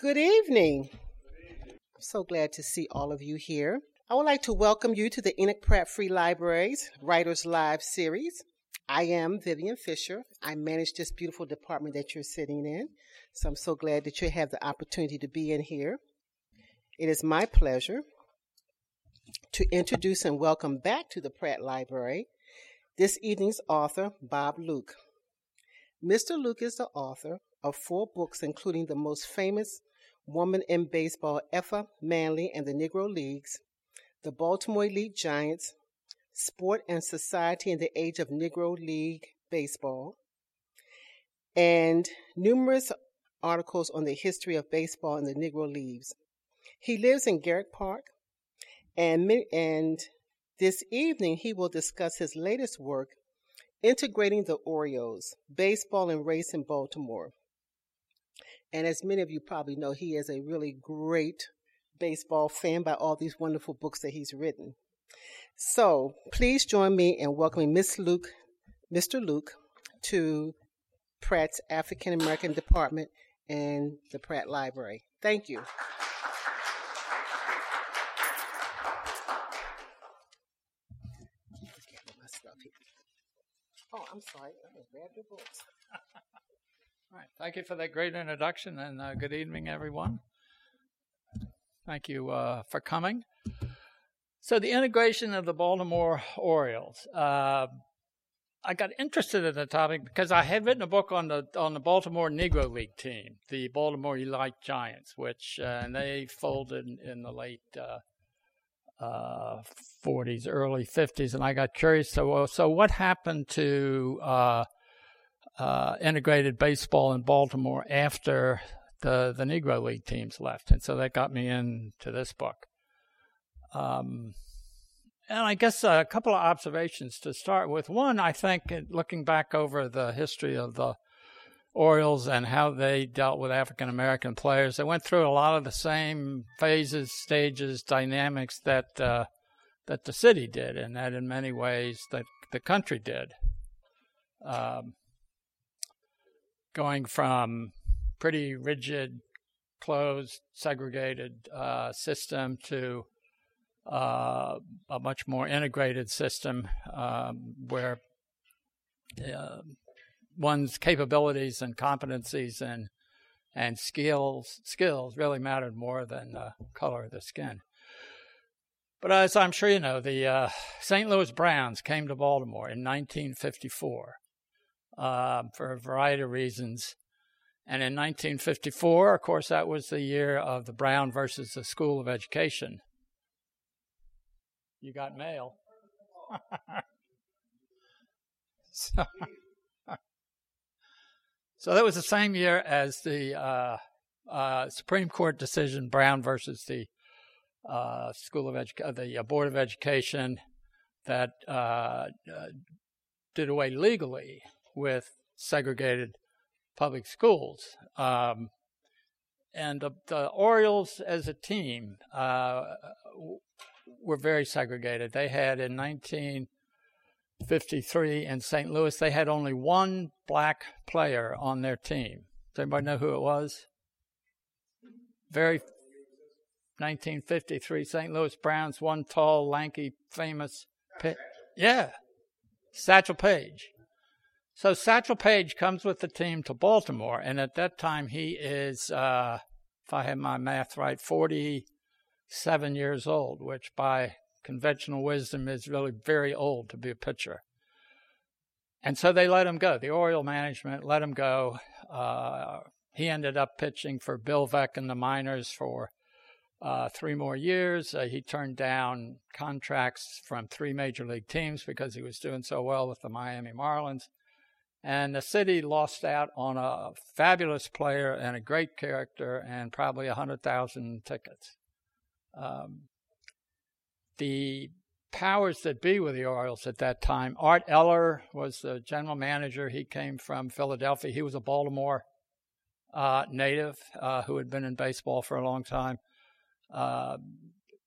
Good evening. I'm so glad to see all of you here. I would like to welcome you to the Enoch Pratt Free Libraries Writers Live series. I am Vivian Fisher. I manage this beautiful department that you're sitting in. So I'm so glad that you have the opportunity to be in here. It is my pleasure to introduce and welcome back to the Pratt Library this evening's author, Bob Luke. Mr. Luke is the author of four books, including the most famous woman in baseball, Effa Manley and the Negro Leagues, the Baltimore Elite Giants, Sport and Society in the Age of Negro League Baseball, and numerous articles on the history of baseball and the Negro Leagues. He lives in Garrett Park, and, and this evening he will discuss his latest work, Integrating the Orioles, Baseball and Race in Baltimore. And as many of you probably know, he is a really great baseball fan by all these wonderful books that he's written. So please join me in welcoming Miss Luke, Mr. Luke, to Pratt's African American Department and the Pratt Library. Thank you. Oh, I'm sorry. I grab your books. All right. Thank you for that great introduction, and uh, good evening, everyone. Thank you uh, for coming. So, the integration of the Baltimore Orioles. Uh, I got interested in the topic because I had written a book on the on the Baltimore Negro League team, the Baltimore Elite Giants, which uh, and they folded in, in the late uh, uh, 40s, early 50s, and I got curious. So, well, so what happened to uh, integrated baseball in Baltimore after the the Negro League teams left, and so that got me into this book. Um, and I guess a couple of observations to start with. One, I think looking back over the history of the Orioles and how they dealt with African American players, they went through a lot of the same phases, stages, dynamics that uh, that the city did, and that in many ways that the country did. Um, going from pretty rigid, closed, segregated uh, system to uh, a much more integrated system um, where uh, one's capabilities and competencies and and skills skills really mattered more than the color of the skin. But as I'm sure you know, the uh, St. Louis Browns came to Baltimore in 1954 um, for a variety of reasons. And in 1954, of course, that was the year of the Brown versus the School of Education. You got mail. so, so, that was the same year as the uh, uh, Supreme Court decision Brown versus the uh, School of Edu- the uh, Board of Education that uh, uh, did away legally with segregated public schools. Um, and the, the, Orioles as a team were very segregated. They had in 1953 in St. Louis, they had only one black player on their team. Does anybody know who it was? Very 1953 St. Louis Browns, one tall, lanky, famous. yeah, Satchel Paige. So Satchel Paige comes with the team to Baltimore, and at that time he is, uh, if I have my math right, 47 years old, which by conventional wisdom is really very old to be a pitcher. And so they let him go. The Oriole management let him go. Uh, he ended up pitching for Bill Veeck in the minors for uh, three more years. Uh, he turned down contracts from three major league teams because he was doing so well with the Miami Marlins. And the city lost out on a fabulous player and a great character and probably 100,000 tickets. Um, the powers that be with the Orioles at that time, Art Eller was the general manager. He came from Philadelphia. He was a Baltimore uh, native uh, who had been in baseball for a long time. Uh,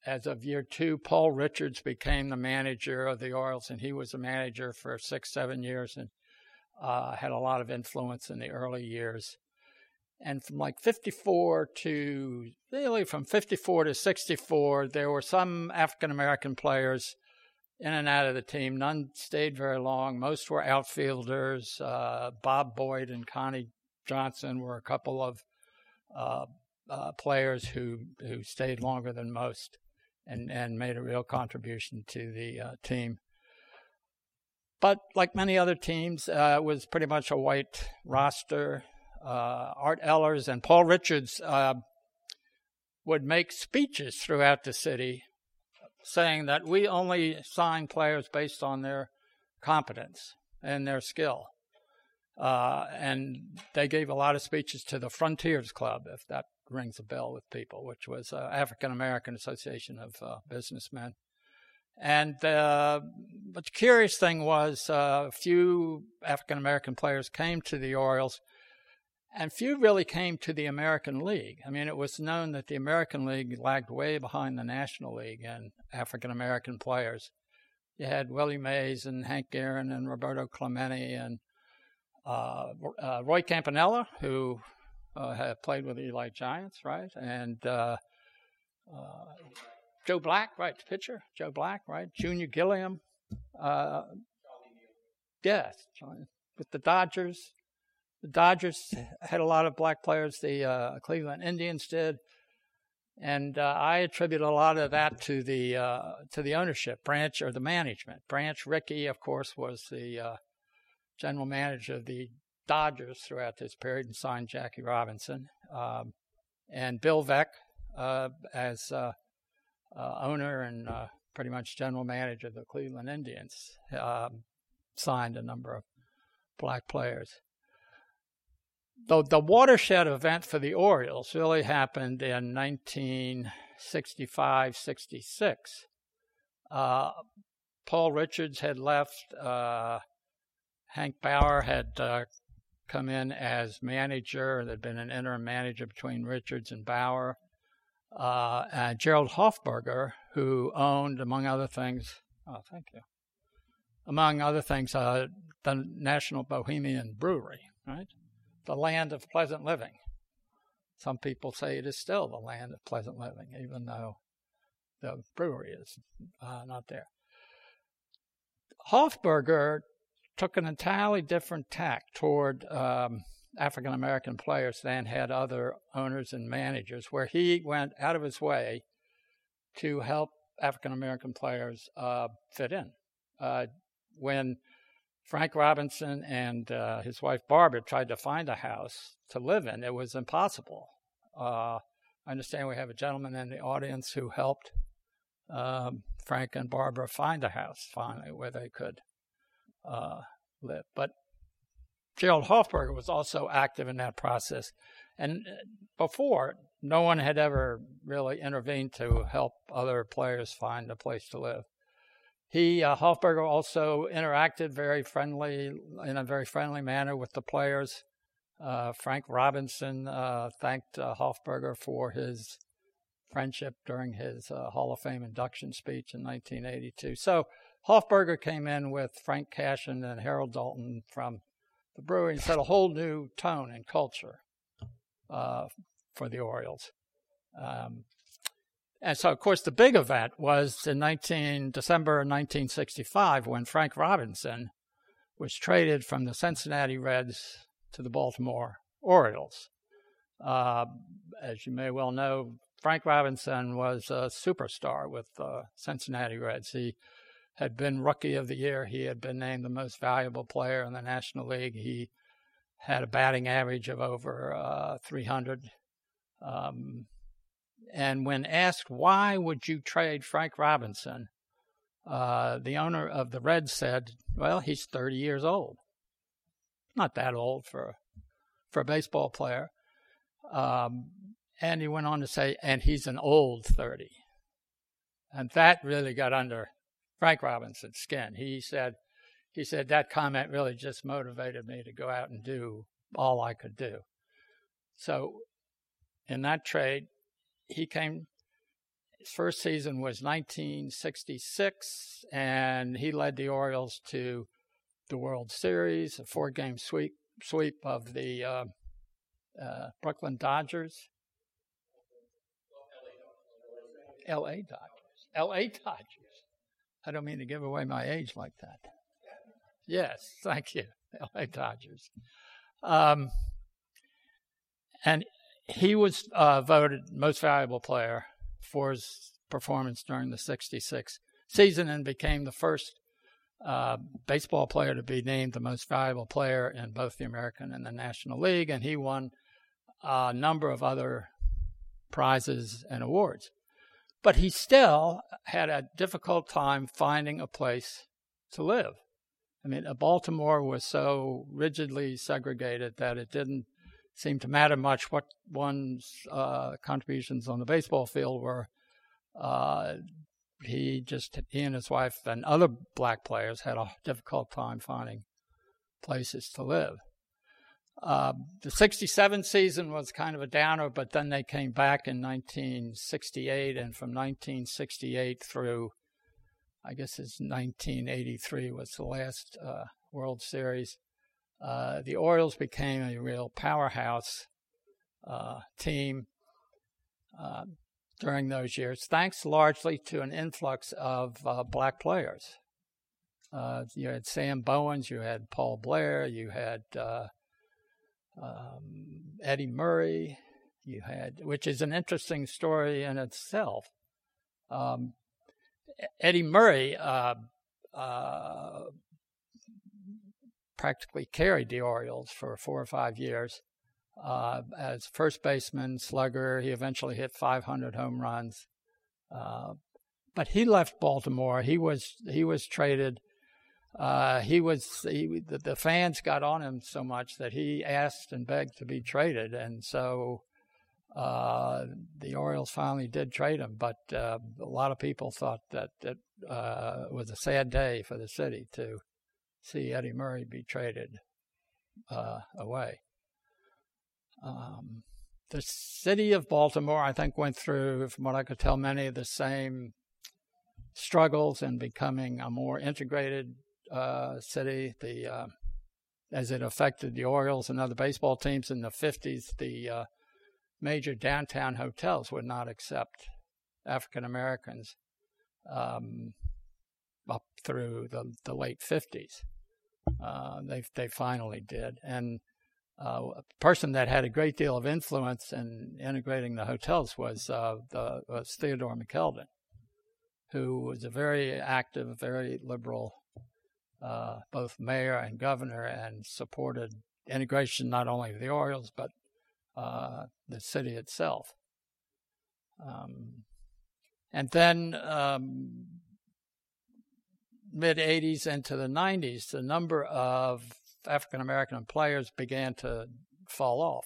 as of year two, Paul Richards became the manager of the Orioles, and he was a manager for six, seven years. And uh, had a lot of influence in the early years. And from like 54 to really from 54 to 64, there were some African American players in and out of the team. None stayed very long. Most were outfielders. Uh, Bob Boyd and Connie Johnson were a couple of uh, uh, players who who stayed longer than most and and made a real contribution to the uh, team. But like many other teams, uh, it was pretty much a white roster. Uh, Art Ehlers and Paul Richards uh, would make speeches throughout the city saying that we only sign players based on their competence and their skill. Uh, and they gave a lot of speeches to the Frontiers Club, if that rings a bell with people, which was uh, African American Association of uh, Businessmen. And but the curious thing was, a few African American players came to the Orioles, and few really came to the American League. I mean, it was known that the American League lagged way behind the National League in African American players. You had Willie Mays and Hank Aaron and Roberto Clemente and uh, uh, Roy Campanella, who uh, had played with the Elite Giants, right? And uh, uh, Joe Black, right? Pitcher, Joe Black, right? Junior Gilliam. Uh, yes, with the Dodgers. The Dodgers had a lot of black players. The uh, Cleveland Indians did, and uh, I attribute a lot of that to the uh, to the ownership branch or the management. Branch Rickey, of course, was the uh, general manager of the Dodgers throughout this period and signed Jackie Robinson, um, and Bill Veeck uh, as uh, owner and pretty much general manager of the Cleveland Indians, um, signed a number of black players. The, the watershed event for the Orioles really happened in 1965 66. Uh, Paul Richards had left. Uh, Hank Bauer had uh, come in as manager. There'd been an interim manager between Richards and Bauer uh, and Jerold Hoffberger, who owned, among other things, oh, thank you, among other things, uh, the National Bohemian Brewery, right? The land of pleasant living. Some people say it is still the land of pleasant living, even though the brewery is uh, not there. Hoffberger took an entirely different tack toward um, African American players than had other owners and managers, where he went out of his way to help African American players uh, fit in. Uh, when Frank Robinson and uh, his wife Barbara tried to find a house to live in, it was impossible. Uh, I understand we have a gentleman in the audience who helped um, Frank and Barbara find a house finally where they could uh, live. But Jerold Hoffberger was also active in that process. And uh, before, no one had ever really intervened to help other players find a place to live. He, uh, Hoffberger, also interacted very friendly, in a very friendly manner with the players. Uh, Frank Robinson uh, thanked uh, Hoffberger for his friendship during his uh, Hall of Fame induction speech in 1982. So Hoffberger came in with Frank Cashen and Harold Dalton from the Brewing set a whole new tone and culture uh, for the Orioles. Um, and so, of course, the big event was in 19 December 1965 when Frank Robinson was traded from the Cincinnati Reds to the Baltimore Orioles. Uh, as you may well know, Frank Robinson was a superstar with the Cincinnati Reds. He had been Rookie of the Year. He had been named the most valuable player in the National League. He had a batting average of over uh, 300. Um, and when asked why would you trade Frank Robinson, uh, the owner of the Reds said, "Well, he's 30 years old. Not that old for for a baseball player." Um, and he went on to say, "And he's an old 30." And that really got under Frank Robinson's skin. He said, he said that comment really just motivated me to go out and do all I could do. So, in that trade, he came. His first season was 1966, and he led the Orioles to the World Series, a four-game sweep sweep of the uh, uh, Brooklyn Dodgers, L.A. Dodgers, L.A. Dodgers. I don't mean to give away my age like that. Yes, thank you, L.A. Dodgers. Um, and he was uh, voted most valuable player for his performance during the 66 season and became the first uh, baseball player to be named the most valuable player in both the American and the National League. And he won a number of other prizes and awards. But he still had a difficult time finding a place to live. I mean, Baltimore was so rigidly segregated that it didn't seem to matter much what one's uh, contributions on the baseball field were. Uh, he just he and his wife and other black players had a difficult time finding places to live. Uh, the 67 season was kind of a downer, but then they came back in 1968, and from 1968 through, I guess it's 1983 was the last uh, World Series. Uh, the Orioles became a real powerhouse uh, team. Uh, during those years, thanks largely to an influx of uh, black players. Uh, you had Sam Bowens, you had Paul Blair, you had uh, um, Eddie Murray, you had, which is an interesting story in itself. Um, Eddie Murray practically carried the Orioles for four or five years uh, as first baseman, slugger. He eventually hit 500 home runs. Uh, but he left Baltimore. He was he was traded. Uh, he was he, the, the, fans got on him so much that he asked and begged to be traded, and so uh, the Orioles finally did trade him. But uh, a lot of people thought that it uh, was a sad day for the city to see Eddie Murray be traded away. Um, the city of Baltimore, I think, went through, from what I could tell, many of the same struggles in becoming a more integrated uh, city. The uh, as it affected the Orioles and other baseball teams in the 50s, the uh, major downtown hotels would not accept African Americans um, up through the, the late 50s. Uh, they they finally did, and uh, a person that had a great deal of influence in integrating the hotels was uh, the was Theodore McKeldin, who was a very active, very liberal, uh, both mayor and governor, and supported integration not only of the Orioles but uh, the city itself. Um, and then um, mid 80s into the 90s, the number of African American players began to fall off.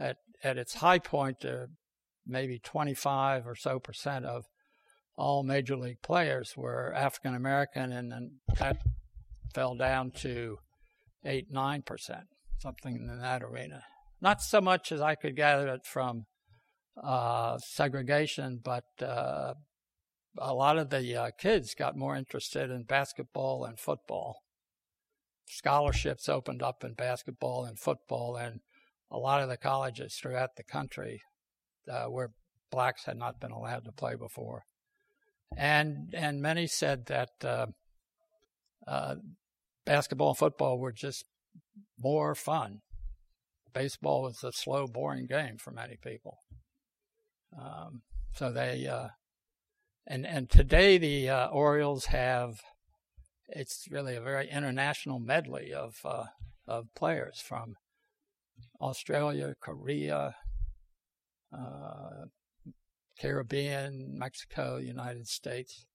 At at its high point, uh, maybe 25 or so percent of all major league players were African American, and then that fell down to eight nine percent, something in that arena. Not so much as I could gather it from uh, segregation, but uh, a lot of the uh, kids got more interested in basketball and football scholarships opened up in basketball and football, and a lot of the colleges throughout the country uh, where blacks had not been allowed to play before. And and many said that uh, uh, basketball and football were just more fun. Baseball was a slow, boring game for many people. Um, so they uh, and and today the uh, Orioles have it's really a very international medley of uh, of players from Australia, Korea, uh, Caribbean, Mexico, United States.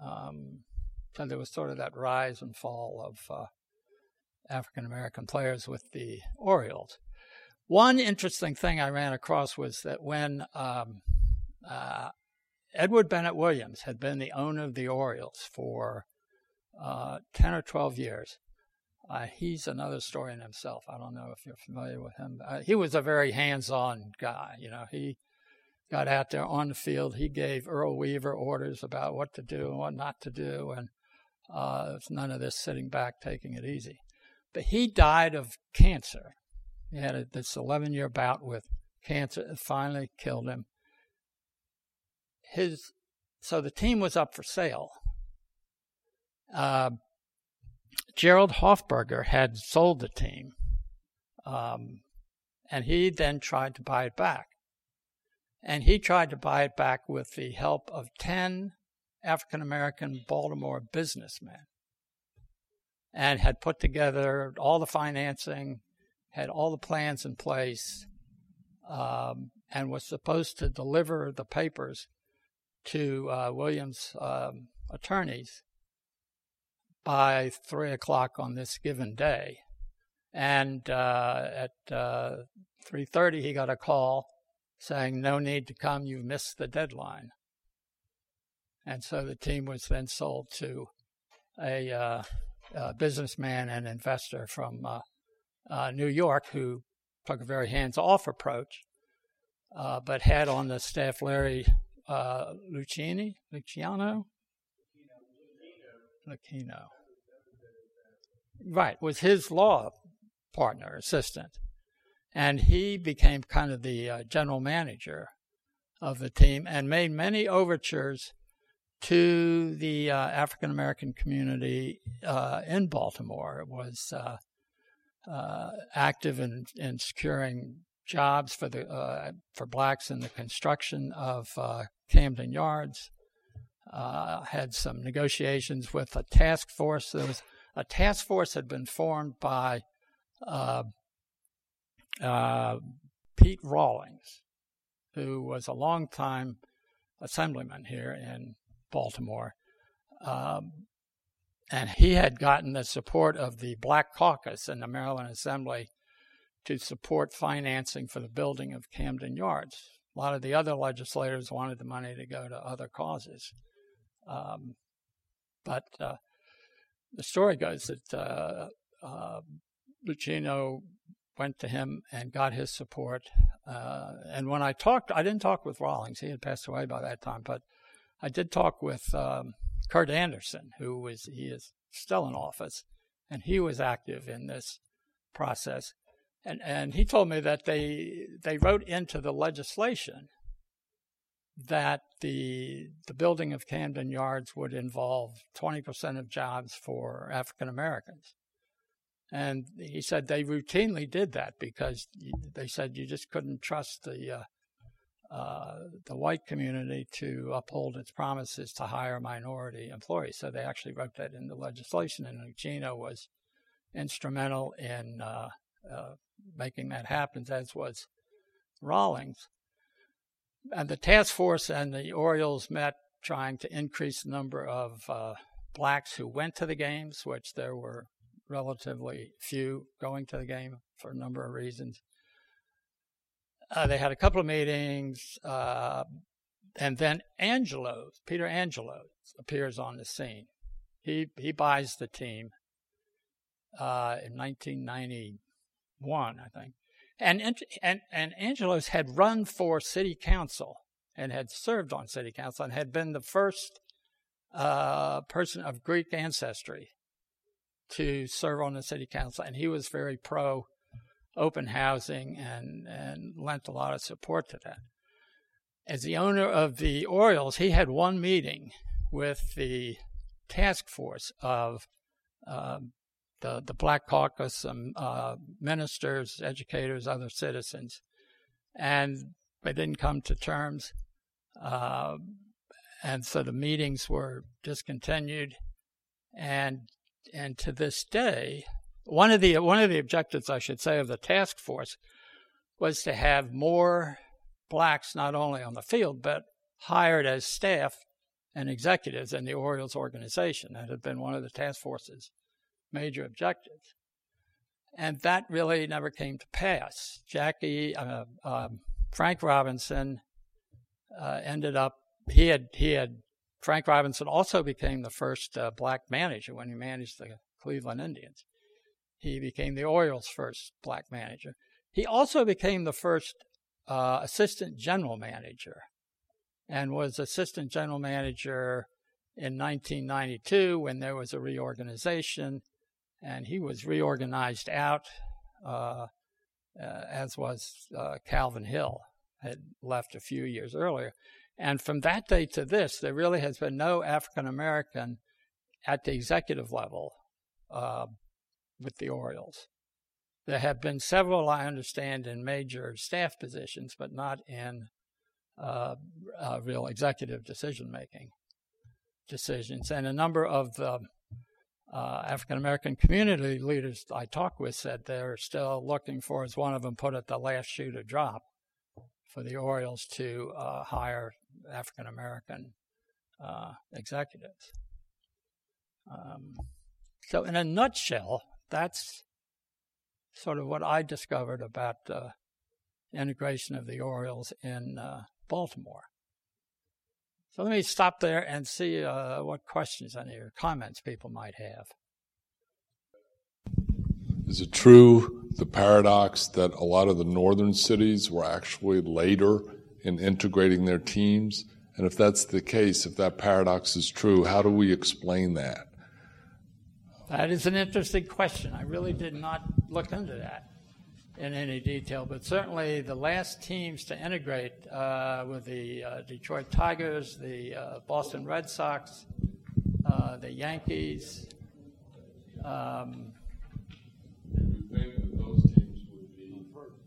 Um, so there was sort of that rise and fall of uh, African American players with the Orioles. One interesting thing I ran across was that when um, uh, Edward Bennett Williams had been the owner of the Orioles for uh, 10 or 12 years. Uh, he's another story in himself. I don't know if you're familiar with him. Uh, he was a very hands-on guy. You know, he got out there on the field. He gave Earl Weaver orders about what to do and what not to do, and uh, none of this sitting back taking it easy. But he died of cancer He had a, this 11 year bout with cancer that finally killed him. His so the team was up for sale. Uh, Jerold Hoffberger had sold the team, um, and he then tried to buy it back. And he tried to buy it back with the help of 10 African American Baltimore businessmen and had put together all the financing, had all the plans in place, um, and was supposed to deliver the papers to uh, Williams' um, attorneys by three o'clock on this given day. And uh, at uh, three thirty, he got a call saying, "No need to come. You missed the deadline." And so the team was then sold to a, uh, a businessman and investor from uh, uh, New York who took a very hands-off approach, uh, but had on the staff Larry uh, Lucchini, Luciano, Lucchino. Right, was his law partner, assistant. And he became kind of the uh, general manager of the team and made many overtures to the uh, African American community uh, in Baltimore. It was uh, uh, active in, in securing jobs for the uh, for blacks in the construction of Camden Yards. had some negotiations with a task force. There was a task force had been formed by Pete Rawlings, who was a longtime assemblyman here in Baltimore. Um, and he had gotten the support of the Black Caucus in the Maryland Assembly to support financing for the building of Camden Yards. A lot of the other legislators wanted the money to go to other causes. Um, but uh, the story goes that uh, uh, Lucchino went to him and got his support. Uh, and when I talked, I didn't talk with Rawlings; he had passed away by that time. But I did talk with um, Curt Anderson, who was he is still in office, and he was active in this process. And and he told me that they they wrote into the legislation that the the building of Camden Yards would involve 20% of jobs for African Americans. And he said they routinely did that because they said you just couldn't trust the uh, uh, the white community to uphold its promises to hire minority employees. So they actually wrote that in the legislation, and Lucchino was instrumental in uh, uh, making that happen, as was Rawlings. And the task force and the Orioles met trying to increase the number of uh, blacks who went to the games, which there were relatively few going to the game for a number of reasons. Uh, they had a couple of meetings, uh, and then Angelo, Peter Angelo, appears on the scene. He he buys the team uh, in 1991, I think, and and and Angelos had run for city council and had served on city council and had been the first uh, person of Greek ancestry to serve on the city council, and he was very pro open housing and, and lent a lot of support to that. As the owner of the Orioles, he had one meeting with the task force of uh, the, the Black Caucus, some uh, ministers, educators, other citizens, and they didn't come to terms. Uh, and so the meetings were discontinued. And and to this day, one of the one of the objectives, I should say, of the task force was to have more blacks not only on the field but hired as staff and executives in the Orioles organization. That had been one of the task force's major objectives, and that really never came to pass. Jackie uh, um, Frank Robinson uh, ended up he had he had Frank Robinson also became the first uh, black manager when he managed the Cleveland Indians. He became the Orioles' first black manager. He also became the first uh, assistant general manager and was assistant general manager in 1992 when there was a reorganization. And he was reorganized out uh, uh, as was uh, Calvin Hill, had left a few years earlier. And from that day to this, there really has been no African American at the executive level uh, with the Orioles. There have been several, I understand, in major staff positions, but not in uh, uh, real executive decision making decisions. And a number of the uh, African American community leaders I talked with said they're still looking for, as one of them put it, the last shoe to drop for the Orioles to uh, hire African American uh, executives. Um, so, in a nutshell, that's sort of what I discovered about the integration of the Orioles in uh, Baltimore. So let me stop there and see uh, what questions, and or comments people might have. Is it true, the paradox, that a lot of the northern cities were actually later in integrating their teams? And if that's the case, if that paradox is true, how do we explain that? That is an interesting question. I really did not look into that in any detail, but certainly the last teams to integrate uh, were the uh, Detroit Tigers, the uh, Boston Red Sox, uh, the Yankees. Um, you think that those teams would be,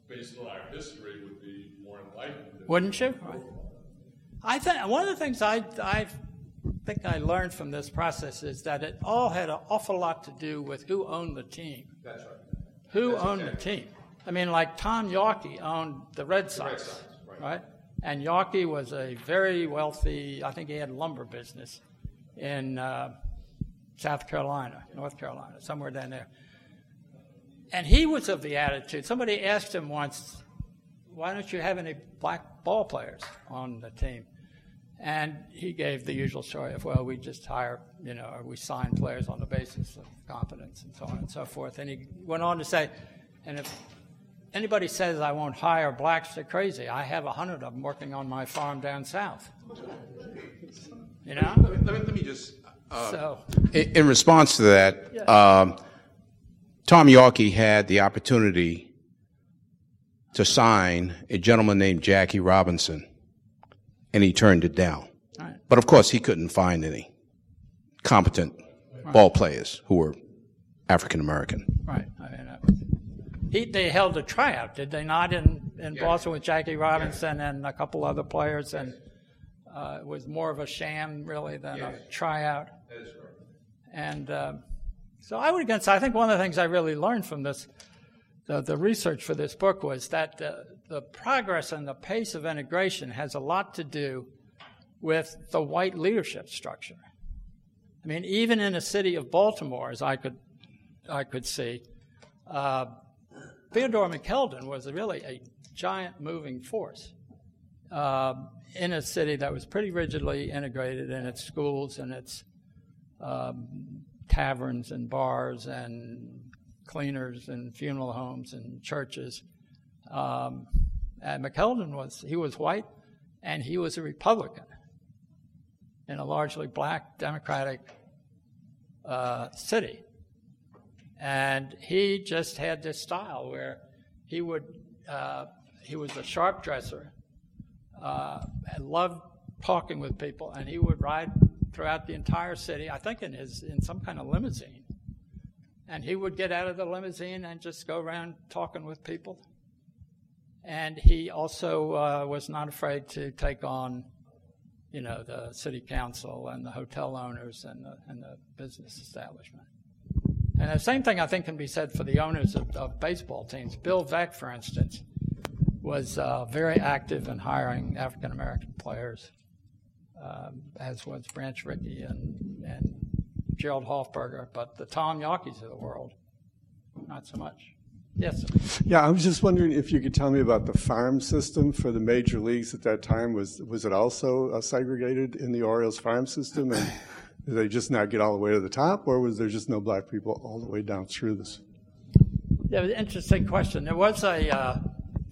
based on our history, would be more enlightened? Wouldn't you? I think one of the things I, I think I learned from this process is that it all had an awful lot to do with who owned the team. That's right. Who That's owned okay. the team? I mean, like Tom Yawkey owned the Red Sox, Red Sox, right. right? And Yawkey was a very wealthy, I think he had a lumber business in uh, South Carolina, North Carolina, somewhere down there. And he was of the attitude, somebody asked him once, why don't you have any black ball players on the team? And he gave the usual story of, well, we just hire, you know, or we sign players on the basis of competence and so on and so forth. And he went on to say, and if anybody says I won't hire blacks, they're crazy. I have a hundred of them working on my farm down south. You know? Let me, let me, let me just, uh, So, in, in response to that, um, Tom Yawkey had the opportunity to sign a gentleman named Jackie Robinson, and he turned it down. Right. But of course, he couldn't find any competent ball players who were African American. right. I mean, he, they held a tryout, did they not, in, in Boston with Jackie Robinson and a couple other players? And uh, it was more of a sham, really, than a tryout. And uh, so I would against. I think one of the things I really learned from this, the, the research for this book, was that the, the progress and the pace of integration has a lot to do with the white leadership structure. I mean, even in a city of Baltimore, as I could, I could see, uh, Theodore McKeldin was really a giant moving force uh, in a city that was pretty rigidly integrated in its schools and its um, taverns and bars and cleaners and funeral homes and churches. Um, and McKeldin was he was white, and he was a Republican in a largely black Democratic uh, city. And he just had this style where he would, uh, he was a sharp dresser, uh, and loved talking with people, and he would ride throughout the entire city, I think in his, in some kind of limousine. And he would get out of the limousine and just go around talking with people. And he also uh, was not afraid to take on you know, the city council and the hotel owners and the, and the business establishment. And the same thing I think can be said for the owners of, of baseball teams. Bill Veeck, for instance, was uh, very active in hiring African American players, um, as was Branch Rickey and, and Jerold Hoffberger, but the Tom Yawkeys of the world, not so much. Yes. Yeah, I was just wondering if you could tell me about the farm system for the major leagues at that time. Was was it also uh, segregated in the Orioles farm system, and did they just not get all the way to the top, or was there just no black people all the way down through this? Yeah, interesting question. There was a uh,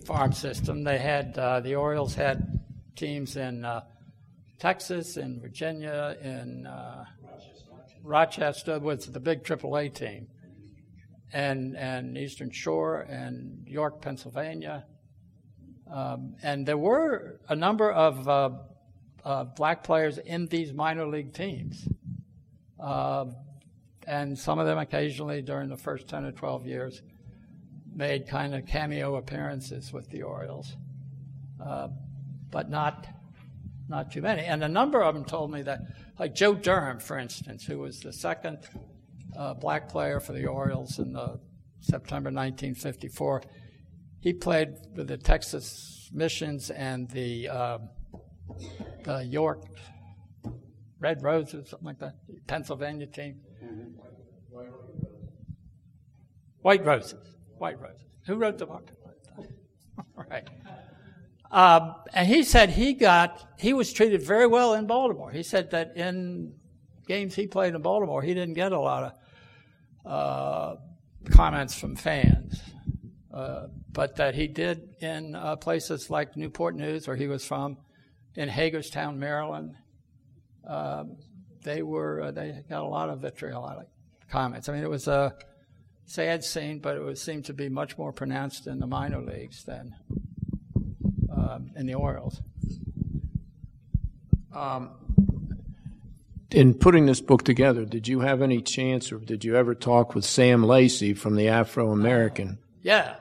farm system. They had uh, the Orioles had teams in uh, Texas, in Virginia, in uh, Rochester was the big AAA team, and and Eastern Shore and York, Pennsylvania, um, and there were a number of uh, black players in these minor league teams, uh, and some of them occasionally during the first ten or twelve years made kind of cameo appearances with the Orioles, uh, but not not too many. And a number of them told me that, like Joe Durham, for instance, who was the second uh, black player for the Orioles in the September 1954. He played with the Texas Missions and the, uh, the York Red Roses, something like that, Pennsylvania team. White Roses. White Roses. Who wrote the book? right. Um, and he said he got, he was treated very well in Baltimore. He said that in games he played in Baltimore, he didn't get a lot of uh, comments from fans. Uh, but that he did in uh, places like Newport News, where he was from, in Hagerstown, Maryland. Um, they were uh, they got a lot of vitriolic comments. I mean, it was a sad scene, but it was, seemed to be much more pronounced in the minor leagues than um, in the Orioles. Um, in putting this book together, did you have any chance or did you ever talk with Sam Lacy from the Afro American? Yeah.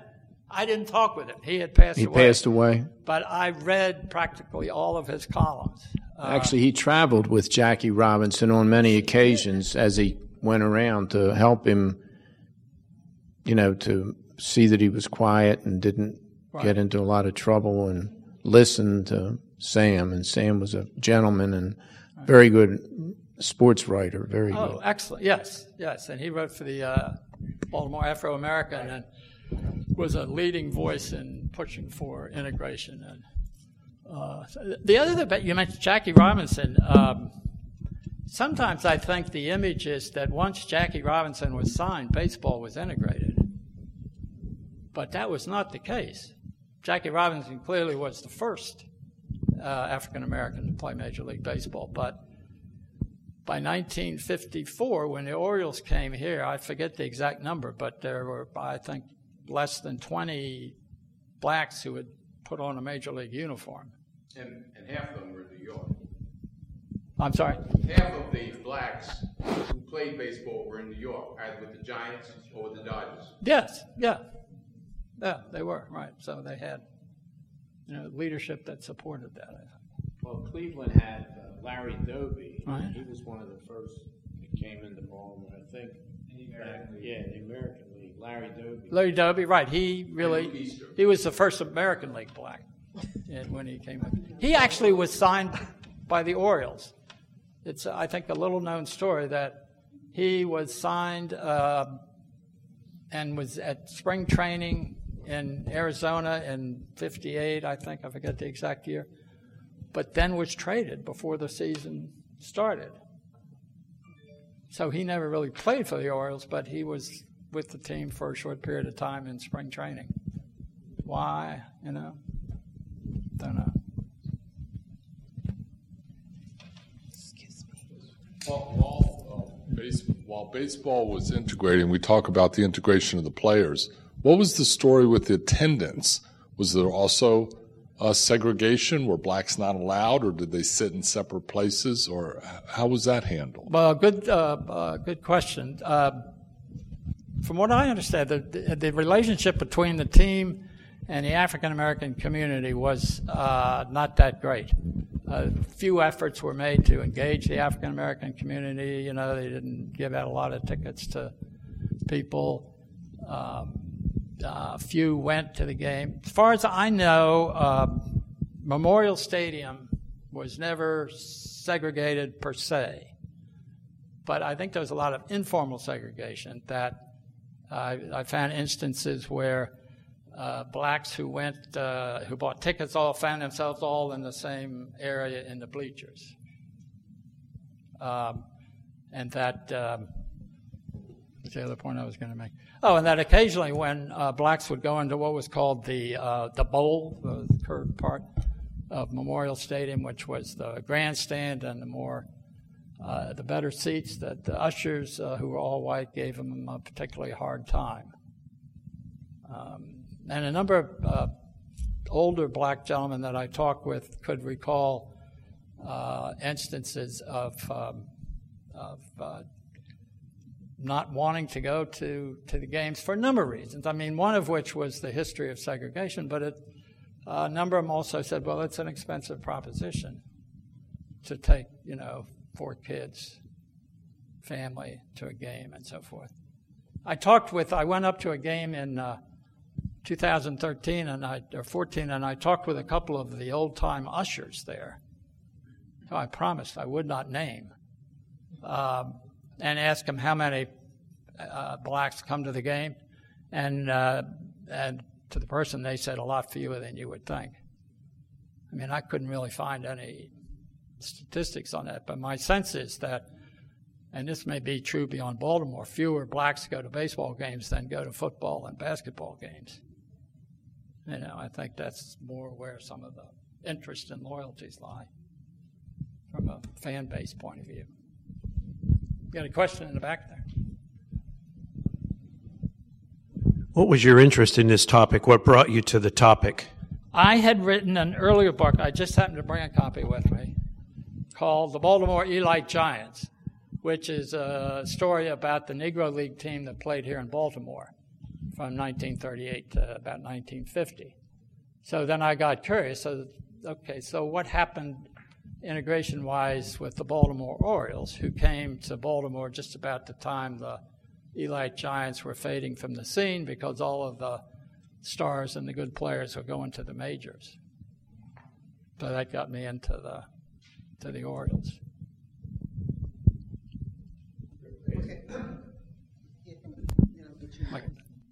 I didn't talk with him. He had passed he away. passed away. But I read practically all of his columns. Actually, he traveled with Jackie Robinson on many occasions as he went around to help him, you know, to see that he was quiet and didn't right. get into a lot of trouble and listen to Sam. And Sam was a gentleman and very good sports writer. Very oh, good. excellent. Yes, yes. And he wrote for the uh, Baltimore Afro American and was a leading voice in pushing for integration. And uh, the other thing you mentioned, Jackie Robinson. Um, sometimes I think the image is that once Jackie Robinson was signed, baseball was integrated. But that was not the case. Jackie Robinson clearly was the first uh, African American to play Major League Baseball. But by 1954, when the Orioles came here, I forget the exact number, but there were, I think, less than 20 blacks who had put on a Major League uniform. And, and half of them were in New York. I'm sorry? Half of the blacks who played baseball were in New York, either with the Giants or with the Dodgers. Yes, yeah. Yeah, they were, right. So they had you know, leadership that supported that. Well, Cleveland had uh, Larry Doby. Right. He was one of the first that came into Baltimore, I think. The American League. Yeah, in the American League. Larry Doby. Larry Doby, right. He really, he was the first American League black when he came in. He actually was signed by the Orioles. It's, I think, a little known story that he was signed uh, and was at spring training in Arizona in 58, I think, I forget the exact year, but then was traded before the season started. So he never really played for the Orioles, but he was with the team for a short period of time in spring training. Why? You know? Don't. Excuse me. While, uh, base, while baseball was integrating, we talk about the integration of the players. What was the story with the attendance? Was there also a segregation? Were blacks not allowed, or did they sit in separate places, or how was that handled? Well, good, uh, uh, good question. Uh, from what I understand, the, the, relationship between the team and the African American community was uh, not that great. A few efforts were made to engage the African American community. You know, they didn't give out a lot of tickets to people. Um, uh, few went to the game. As far as I know, uh, Memorial Stadium was never segregated per se, but I think there was a lot of informal segregation. That I, I found instances where uh, blacks who went, uh, who bought tickets, all found themselves all in the same area in the bleachers, um, and that. Um, what's the other point I was going to make? Oh, and that occasionally when uh, blacks would go into what was called the uh, the bowl, the curved part of Memorial Stadium, which was the grandstand and the more uh, the better seats. That the ushers, uh, who were all white, gave them a particularly hard time. Um, and a number of uh, older black gentlemen that I talked with could recall uh, instances of, um, of uh, not wanting to go to, to the games for a number of reasons. I mean, one of which was the history of segregation, but it, uh, a number of them also said, well, it's an expensive proposition to take, you know, four kids, family to a game and so forth. I talked with, I went up to a game in uh, 2013 and I, or 14, and I talked with a couple of the old time ushers there, I promised I would not name, um, and asked them how many uh, blacks come to the game, and uh, and to the person they said a lot fewer than you would think. I mean, I couldn't really find any statistics on that, but my sense is that, and this may be true beyond Baltimore, fewer blacks go to baseball games than go to football and basketball games. You know, I think that's more where some of the interest and loyalties lie from a fan base point of view. Got a question in the back there? What was your interest in this topic? What brought you to the topic? I had written an earlier book, I just happened to bring a copy with me, called The Baltimore Elite Giants, which is a story about the Negro League team that played here in Baltimore from 1938 to about 1950. So then I got curious. So, okay, so what happened integration wise with the Baltimore Orioles, who came to Baltimore just about the time the Elite Giants were fading from the scene because all of the stars and the good players were going to the majors. So that got me into the to the Orioles.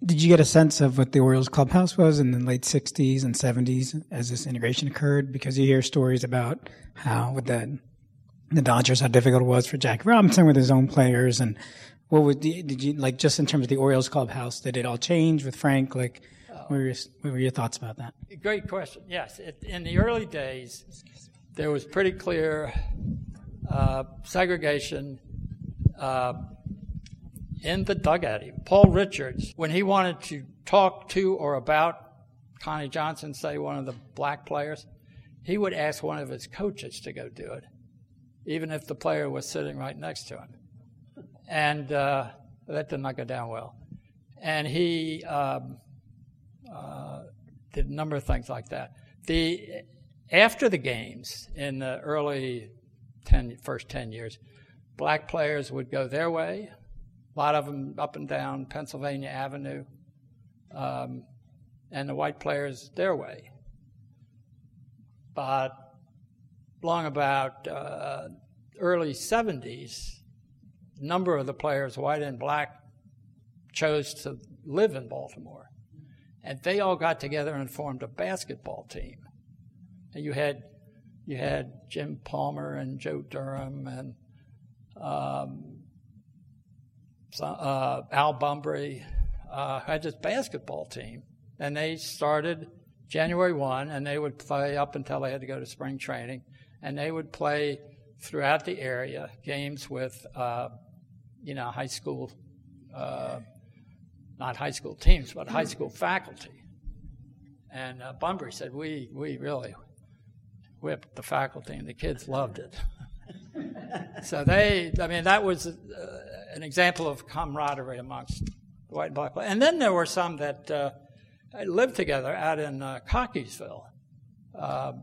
Did you get a sense of what the Orioles clubhouse was in the late 60s and 70s as this integration occurred? Because you hear stories about how with the the Dodgers, how difficult it was for Jack Robinson with his own players, and what would the, did you like just in terms of the Orioles clubhouse? Did it all change with Frank? Like, what were your, what were your thoughts about that? Great question. Yes, it, in the early days, there was pretty clear uh, segregation. Uh, in the dugout. Paul Richards, when he wanted to talk to or about Connie Johnson, say one of the black players, he would ask one of his coaches to go do it, even if the player was sitting right next to him. And uh, that did not go down well. And he um, uh, did a number of things like that. The after the games in the early 10, first 10 years, black players would go their way, a lot of them up and down Pennsylvania Avenue, um, and the white players their way. But long about uh, early 70s, a number of the players, white and black, chose to live in Baltimore. And they all got together and formed a basketball team. And you had you had Jim Palmer and Joe Durham and um, uh, Al Bumbry uh, had this basketball team, and they started January 1, and they would play up until they had to go to spring training, and they would play throughout the area games with, uh, you know, high school, uh, not high school teams, but high school faculty. And uh, Bumbry said, we, we really whipped the faculty, and the kids loved it. So they, I mean, that was uh, an example of camaraderie amongst white and black. And then there were some that uh, lived together out in uh, Cockeysville. Uh,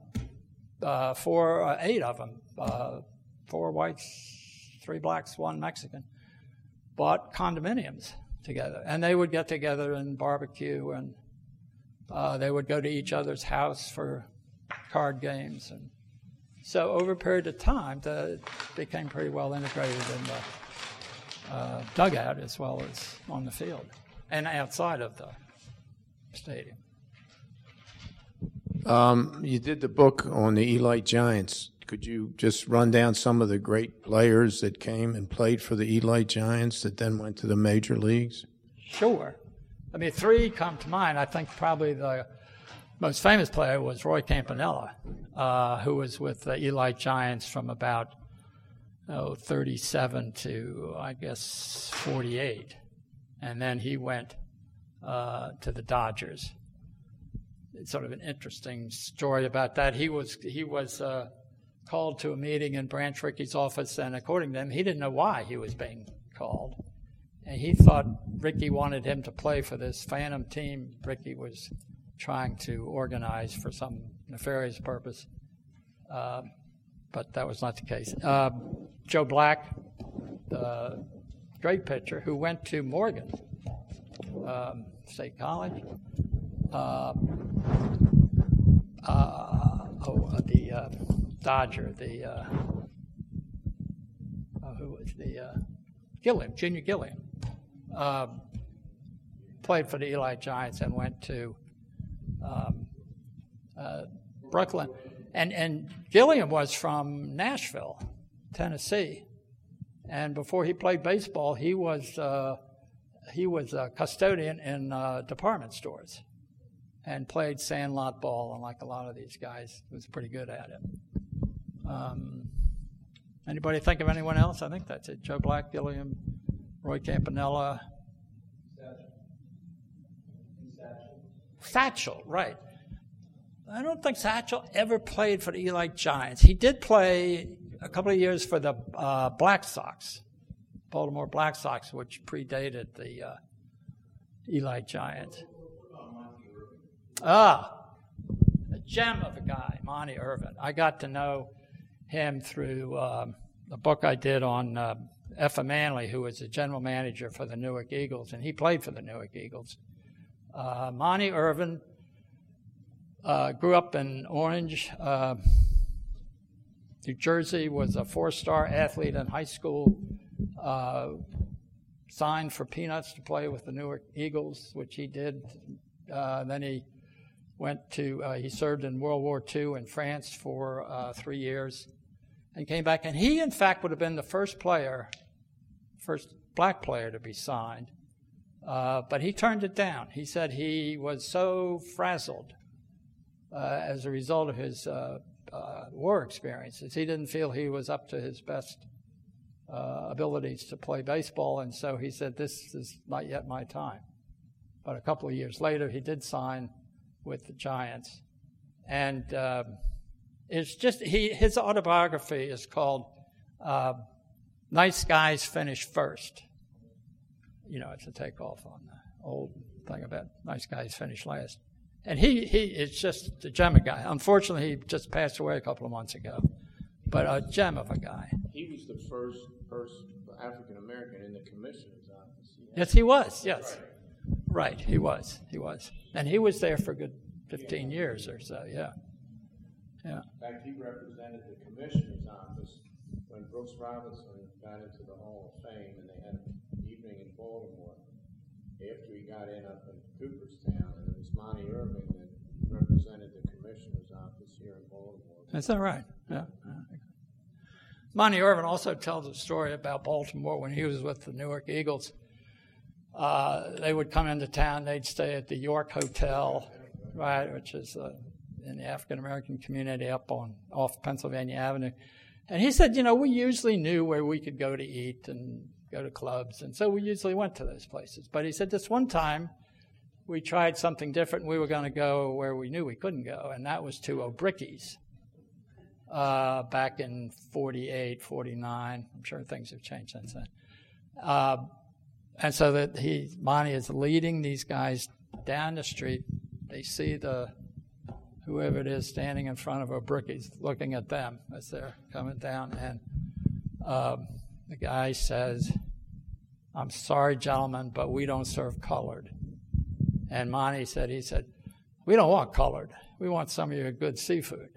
uh four, uh, eight of them, uh, four whites, three blacks, one Mexican, bought condominiums together, and they would get together and barbecue, and they would go to each other's house for card games and so over a period of time, it became pretty well integrated in the uh, dugout as well as on the field and outside of the stadium. Um, you did the book on the Elite Giants. Could you just run down some of the great players that came and played for the Elite Giants that then went to the major leagues? Sure. I mean, three come to mind. I think probably the most famous player was Roy Campanella, uh, who was with the Elite Giants from about oh, 37 to, I guess, 48. And then he went uh, to the Dodgers. It's sort of an interesting story about that. He was, he was uh, called to a meeting in Branch Rickey's office, and according to him, he didn't know why he was being called. And he thought Rickey wanted him to play for this phantom team Rickey was trying to organize for some nefarious purpose. Uh, but that was not the case. Uh, Joe Black, the great pitcher, who went to Morgan um, State College. Uh, uh oh, uh, the Dodger, the who was the Gilliam, Junior Gilliam, played for the Elite Giants and went to um, Brooklyn and and Gilliam was from Nashville, Tennessee, and before he played baseball, he was uh, he was a custodian in uh, department stores, and played sandlot ball, and like a lot of these guys, was pretty good at it. Um, anybody think of anyone else? I think that's it. Joe Black, Gilliam, Roy Campanella. Satchel, right. I don't think Satchel ever played for the Elite Giants. He did play a couple of years for the uh, Black Sox, Baltimore Black Sox, which predated the uh, Elite Giants. Ah, a gem of a guy, Monte Irvin. I got to know him through um, a book I did on uh, Effa Manley, who was the general manager for the Newark Eagles, and he played for the Newark Eagles. Uh, Monte Irvin uh, grew up in Orange, uh, New Jersey. Was a four-star athlete in high school. Uh, signed for peanuts to play with the Newark Eagles, which he did. Uh, then he went to. Uh, he served in World War II in France for three years, and came back. And he, in fact, would have been the first player, first black player to be signed. But he turned it down. He said he was so frazzled uh, as a result of his uh, uh, war experiences. He didn't feel he was up to his best abilities to play baseball, and so he said, This is not yet my time. But a couple of years later, he did sign with the Giants. And uh, it's just, he, his autobiography is called uh, Nice Guys Finish First. You know, it's a takeoff on the old thing about nice guys finish last. And he, he is just a gem of a guy. Unfortunately, he just passed away a couple of months ago. But a gem of a guy. He was the first person, African American, in the commissioner's office. Yes, he was. Yes. Right, he was. He was. And he was there for a good 15 yeah. years or so, yeah. Yeah. In fact, he represented the commissioner's office when Brooks Robinson got into the Hall of Fame and they had an evening in Baltimore after he got in up in Cooperstown and it was Monte Irvin that represented the commissioner's office here in Baltimore. Is that right? Yeah. Monte Irvin also tells a story about Baltimore when he was with the Newark Eagles. Uh, they would come into town, they'd stay at the York Hotel, right, which is uh, in the African American community up on off Pennsylvania Avenue. And he said, you know, we usually knew where we could go to eat and go to clubs, and so we usually went to those places. But he said this one time we tried something different. We were going to go where we knew we couldn't go, and that was to Obrycki's uh, back in 48, 49. I'm sure things have changed since then. Uh, and so that he, Monte is leading these guys down the street. They see the whoever it is standing in front of Obrycki's, looking at them as they're coming down, and um, the guy says, "I'm sorry, gentlemen, but we don't serve colored." And Monte said, he said, we don't want colored. We want some of your good seafood.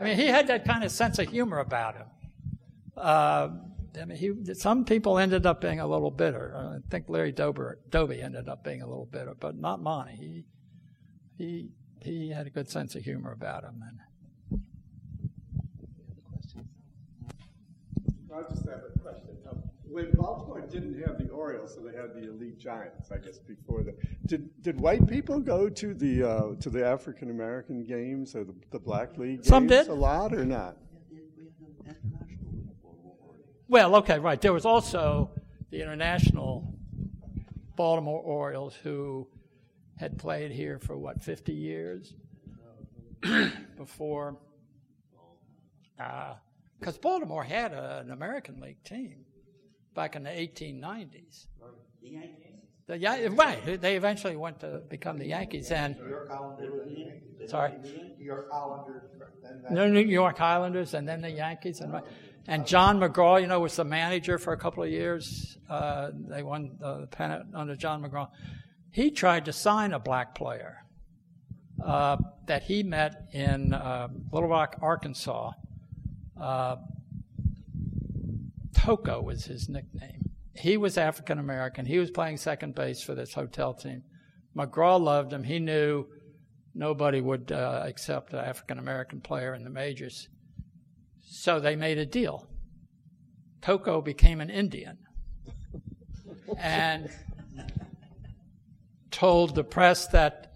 I mean, he had that kind of sense of humor about him. Uh, I mean, he, some people ended up being a little bitter. I think Larry Dober, Doby ended up being a little bitter, but not Monte. He, he, he had a good sense of humor about him. And, I just have a question. When Baltimore didn't have the Orioles, so they had the elite Giants, I guess, before that. Did did white people go to the uh, to the African American games or the, the Black League? Some did a lot or not. Well, okay, right. There was also the international Baltimore Orioles who had played here for what, 50 years before. Because Baltimore had a, an American League team back in the 1890s. The Yankees? The, yeah, right. They eventually went to become the Yankees. And New York Islanders. Sorry. New York Islanders. No, New York Islanders, and then the Yankees, and and John McGraw, you know, was the manager for a couple of years. Uh, they won the pennant under John McGraw. He tried to sign a black player uh, that he met in uh, Little Rock, Arkansas. Uh, Toko was his nickname. He was African American. He was playing second base for this hotel team. McGraw loved him. He knew nobody would uh, accept an African American player in the majors. So they made a deal. Toko became an Indian and told the press that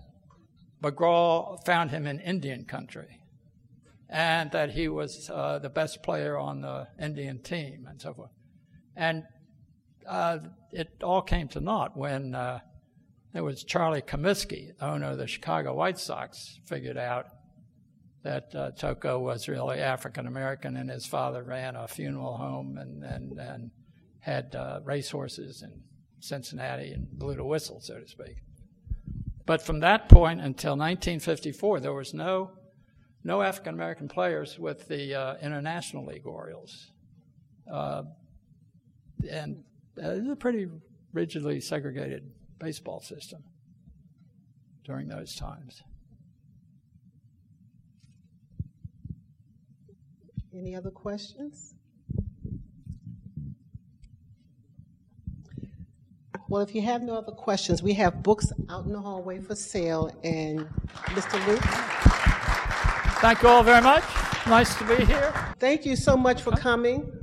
McGraw found him in Indian country and that he was uh, the best player on the Indian team and so forth. And uh, it all came to naught when uh, there was Charlie Comiskey, owner of the Chicago White Sox, figured out that uh, Toko was really African American, and his father ran a funeral home and and, and had uh, racehorses in Cincinnati and blew the whistle, so to speak. But from that point until 1954, there was no no African American players with the uh, International League Orioles, uh, and uh, it was a pretty rigidly segregated baseball system during those times. Any other questions? Well, if you have no other questions, we have books out in the hallway for sale. And Mr. Luke? Thank you all very much. Nice to be here. Thank you so much for coming.